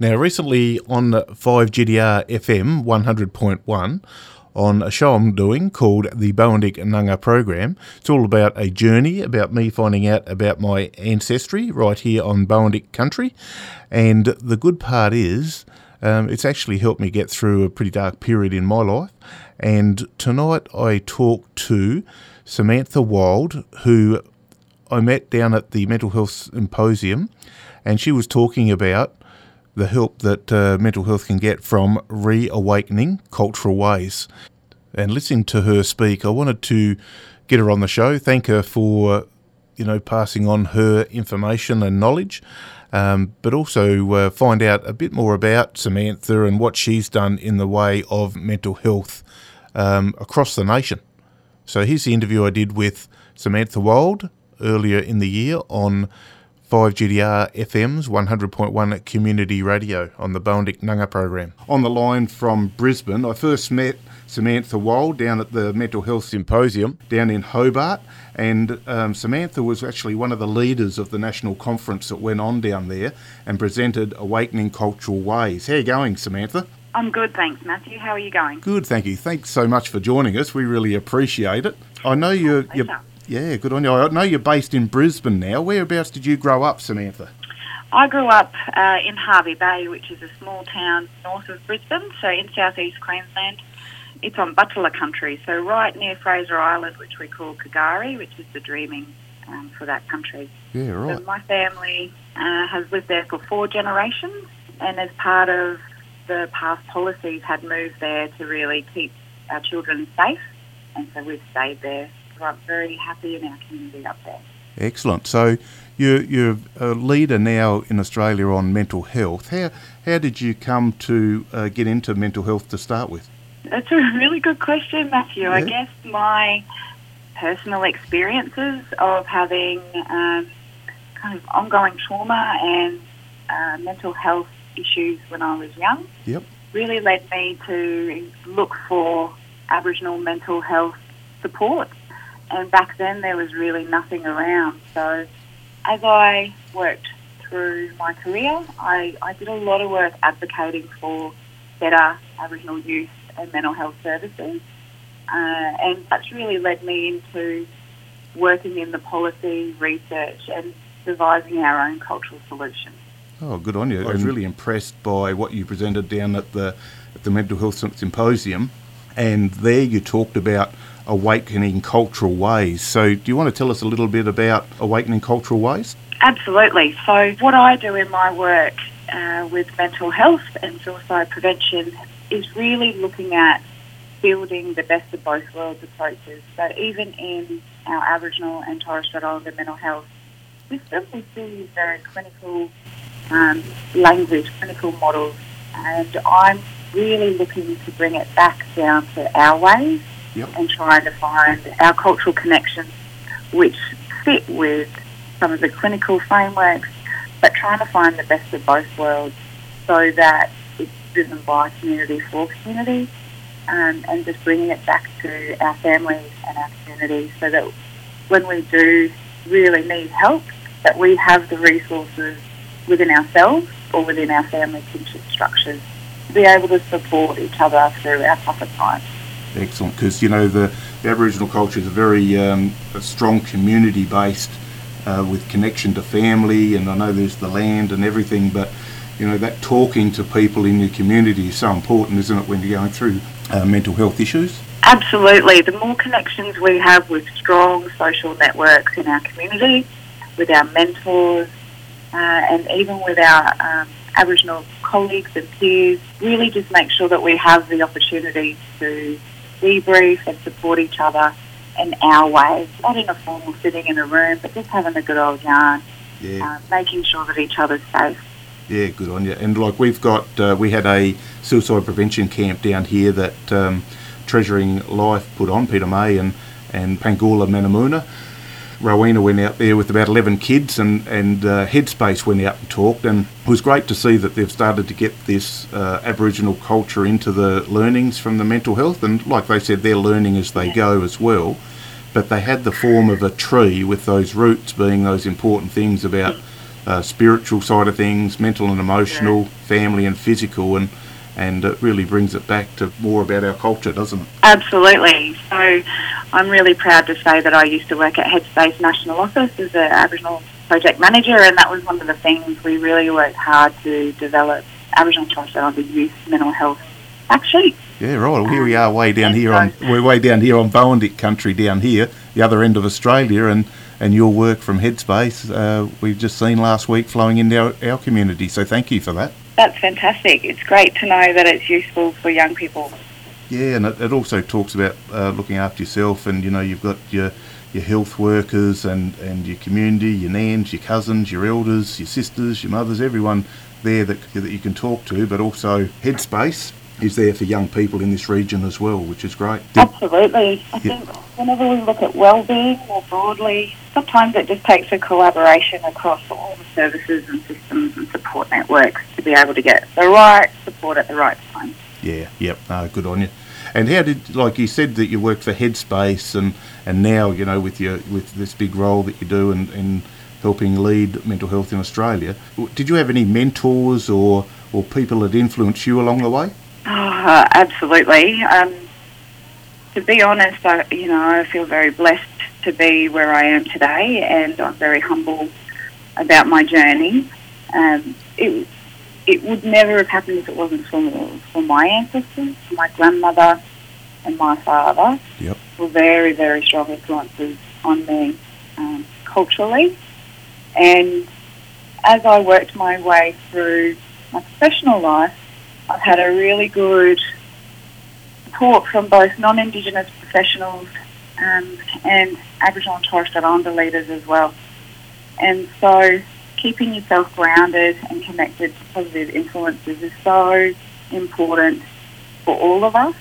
Now, recently on 5GTR FM 100.1, on a show I'm doing called the Boandik Nunga Program. It's all about a journey, about me finding out about my ancestry right here on Boandik country. And the good part is, um, it's actually helped me get through a pretty dark period in my life. And tonight I talk to Samantha Wild, who I met down at the Mental Health Symposium, and she was talking about the help that uh, mental health can get from reawakening cultural ways. And listening to her speak, I wanted to get her on the show, thank her for you know passing on her information and knowledge, um, but also uh, find out a bit more about Samantha and what she's done in the way of mental health um, across the nation. So here's the interview I did with Samantha Wild earlier in the year on 5GTR FM's 100.1 community radio on the Boandik Nunga program. On the line from Brisbane, I first met Samantha Wild down at the Mental Health Symposium down in Hobart, and um, Samantha was actually one of the leaders of the national conference that went on down there and presented Awakening Cultural Ways. How are you going, Samantha? I'm good, thanks, Matthew. How are you going? Good, thank you. Thanks so much for joining us. We really appreciate it. I know you're, you're yeah, good on you. I know you're based in Brisbane now. Whereabouts did you grow up, Samantha? I grew up uh, in Hervey Bay, which is a small town north of Brisbane, so in southeast Queensland. It's on Butchulla country, so right near Fraser Island, which we call K'gari, which is the dreaming um, for that country. Yeah, right. So my family uh, has lived there for four generations, and as part of the past policies, had moved there to really keep our children safe, and so we've stayed there I'm very happy in our community up there. Excellent. So you're, you're a leader now in Australia on mental health. How, how did you come to uh, get into mental health to start with? That's a really good question, Matthew. Yeah. I guess my personal experiences of having um, kind of ongoing trauma and uh, mental health issues when I was young yep. really led me to look for Aboriginal mental health support and back then there was really nothing around. So as I worked through my career, I, I did a lot of work advocating for better Aboriginal youth and mental health services. Uh, and that's really led me into working in the policy, research, and devising our own cultural solutions. Oh, good on you! I was really impressed by what you presented down at the at the mental health symposium, and there you talked about awakening cultural ways. So, do you want to tell us a little bit about awakening cultural ways? Absolutely. So, what I do in my work uh, with mental health and suicide prevention is really looking at building the best of both worlds approaches. So, even in our Aboriginal and Torres Strait Islander mental health system, we still use very clinical um, language, clinical models, and I'm really looking to bring it back down to our ways yep. and trying to find our cultural connections which fit with some of the clinical frameworks, but trying to find the best of both worlds so that it's driven by community for community um, and just bringing it back to our families and our communities so that when we do really need help, that we have the resources within ourselves or within our family kinship structures be able to support each other through our tougher times. Excellent, because you know the, the, Aboriginal culture is a very um, a strong community based uh, with connection to family, and I know there's the land and everything, but you know that talking to people in your community is so important, isn't it, when you're going through uh, mental health issues? Absolutely. The more connections we have with strong social networks in our community, with our mentors, uh, and even with our um, Aboriginal colleagues and peers, really just make sure that we have the opportunity to debrief and support each other in our way, not in a formal sitting in a room, but just having a good old yarn, yeah. uh, making sure that each other's safe. Yeah, good on you. And like we've got, uh, we had a suicide prevention camp down here that um, Treasuring Life put on, Peter May and, and Pangula Mannamurna. Rowena went out there with about 11 kids, and, and uh, Headspace went out and talked. And it was great to see that they've started to get this uh, Aboriginal culture into the learnings from the mental health. And like they said, they're learning as they go as well. But they had the form of a tree with those roots being those important things about uh, spiritual side of things, mental and emotional, family and physical, and and it really brings it back to more about our culture, doesn't it? Absolutely. So I'm really proud to say that I used to work at Headspace National Office as an Aboriginal project manager, and that was one of the things we really worked hard to develop Aboriginal and Torres Strait Islander youth mental health fact sheet. Yeah, right. Well, here we are, way down here on we're way down here on Boandik country, down here, the other end of Australia, and and your work from Headspace uh, we've just seen last week flowing into our, our community. So thank you for that. That's fantastic. It's great to know that it's useful for young people. Yeah, and it, it also talks about uh, looking after yourself, and you know you've got your your health workers and, and your community, your nans, your cousins, your elders, your sisters, your mothers, everyone there that, that you can talk to, but also Headspace is there for young people in this region as well, which is great. Absolutely. I think whenever we look at well-being more broadly, sometimes it just takes a collaboration across all the services and systems and support networks to be able to get the right support at the right time. Yeah, yep, no, good on you. And how did, like you said, that you work for Headspace, and, and now you know with your with this big role that you do in, in helping lead mental health in Australia. Did you have any mentors or or people that influenced you along the way? Oh, absolutely. Um, to be honest, I, you know, I feel very blessed to be where I am today, and I'm very humble about my journey. Um, it, it would never have happened if it wasn't for, for my ancestors, my grandmother and my father. Yep. Were very, very strong influences on me um, culturally. And as I worked my way through my professional life, I've had a really good support from both non-Indigenous professionals um, and Aboriginal and Torres Strait Islander leaders as well. And so keeping yourself grounded and connected to positive influences is so important for all of us.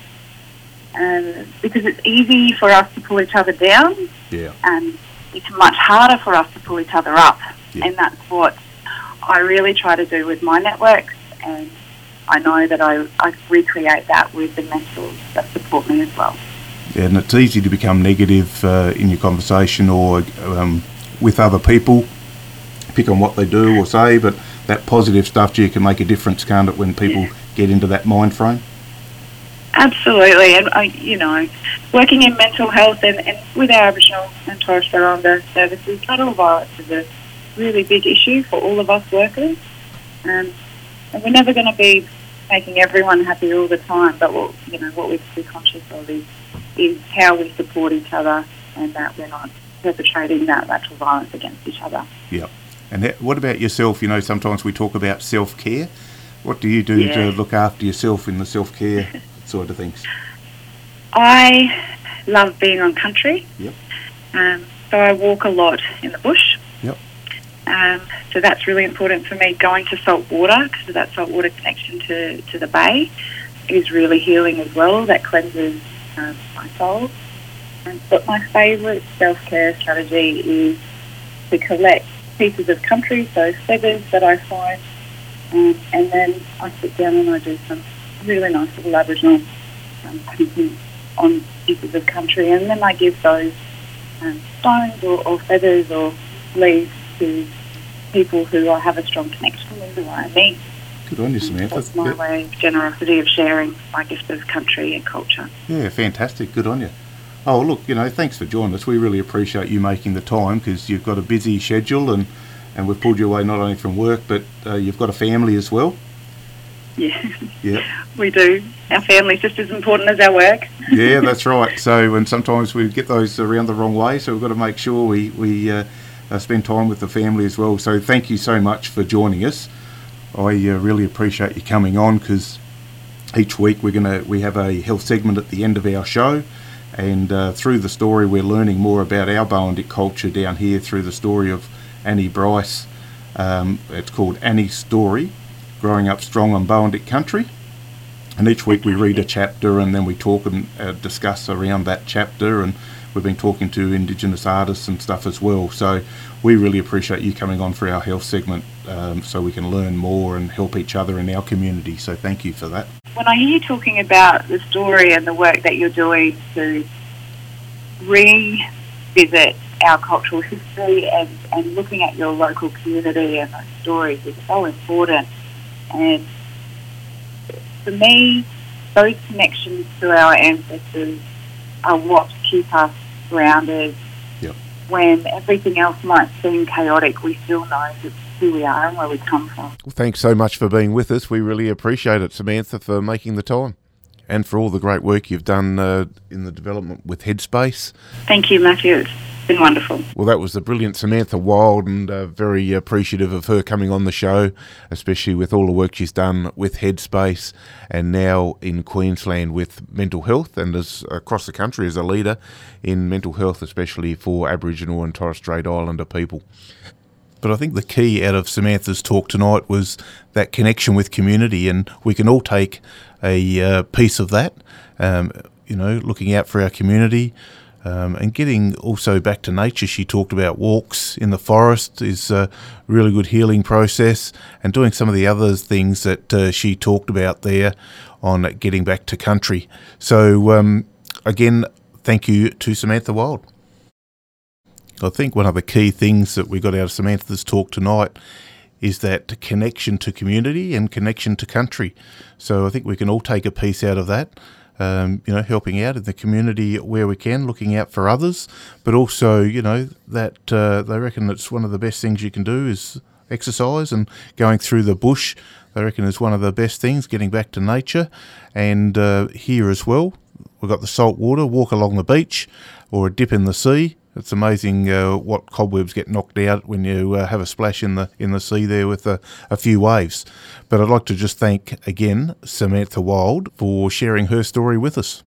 Um, because it's easy for us to pull each other down. Yeah. And it's much harder for us to pull each other up. Yeah. And that's what I really try to do with my networks and I know that I, I recreate that with the mentors that support me as well. Yeah, and it's easy to become negative uh, in your conversation or um, with other people, pick on what they do or say, but that positive stuff, gee, can make a difference, can't it, when people get into that mind frame? Absolutely, and I, you know, working in mental health and, and with our Aboriginal and Torres Strait Islander services, mental violence is a really big issue for all of us workers. Um, and we're never going to be making everyone happy all the time, but what you know what we have to be conscious of is is how we support each other and that we're not perpetrating that lateral violence against each other. Yeah. And what about yourself? You know, sometimes we talk about self care. What do you do yeah. to look after yourself in the self care sort of things? I love being on country. Yep. Um, so I walk a lot in the bush. Yep. Um, so that's really important for me. Going to salt water because of that salt water connection to, to the bay is really healing as well. That cleanses um, my soul. Um, but my favourite self care strategy is to collect pieces of country, so feathers that I find, um, and then I sit down and I do some really nice little Aboriginal um, painting on pieces of country, and then I give those um, stones or, or feathers or leaves to people who I have a strong connection with, who I meet. Good on you, Samantha. That's my way of generosity of sharing my gift of country and culture. Yeah, fantastic. Good on you. Oh, look, you know, thanks for joining us. We really appreciate you making the time because you've got a busy schedule and, and we've pulled you away not only from work, but uh, you've got a family as well. Yeah. Yeah. we do. Our family's just as important as our work. yeah, that's right. So, and sometimes we get those around the wrong way, so we've got to make sure we, we uh, uh, spend time with the family as well. So thank you so much for joining us. I uh, really appreciate you coming on because each week we're gonna we have a health segment at the end of our show, and uh, through the story we're learning more about our Boandik culture down here through the story of Annie Bryce. Um, it's called Annie's Story, growing up strong on Boandik country. And each week we read a chapter and then we talk and uh, discuss around that chapter and We've been talking to Indigenous artists and stuff as well. So we really appreciate you coming on for our health segment um, so we can learn more and help each other in our community. So thank you for that. When I hear you talking about the story and the work that you're doing to revisit our cultural history and, and looking at your local community and those stories is so important. And for me, those connections to our ancestors are what keep us grounded. When everything else might seem chaotic, we still know who we are and where we come from. Well, thanks so much for being with us. We really appreciate it, Samantha, for making the time and for all the great work you've done uh, in the development with Headspace. Thank you, Matthew. Been wonderful. Well, that was the brilliant Samantha Wild, and uh, very appreciative of her coming on the show, especially with all the work she's done with Headspace and now in Queensland with mental health and as across the country as a leader in mental health, especially for Aboriginal and Torres Strait Islander people. But I think the key out of Samantha's talk tonight was that connection with community, and we can all take a uh, piece of that. Um, you know, looking out for our community. Um, and getting also back to nature, she talked about walks in the forest is a really good healing process, and doing some of the other things that uh, she talked about there on getting back to country. So, um, again, thank you to Samantha Wild. I think one of the key things that we got out of Samantha's talk tonight is that connection to community and connection to country. So I think we can all take a piece out of that. Um, you know, helping out in the community where we can, looking out for others, but also, you know, that uh, they reckon it's one of the best things you can do is exercise and going through the bush. They reckon is one of the best things, getting back to nature. And uh, here as well, we've got the salt water, walk along the beach or a dip in the sea. It's amazing uh, what cobwebs get knocked out when you uh, have a splash in the in the sea there with a, a few waves. But I'd like to just thank again Samantha Wild for sharing her story with us.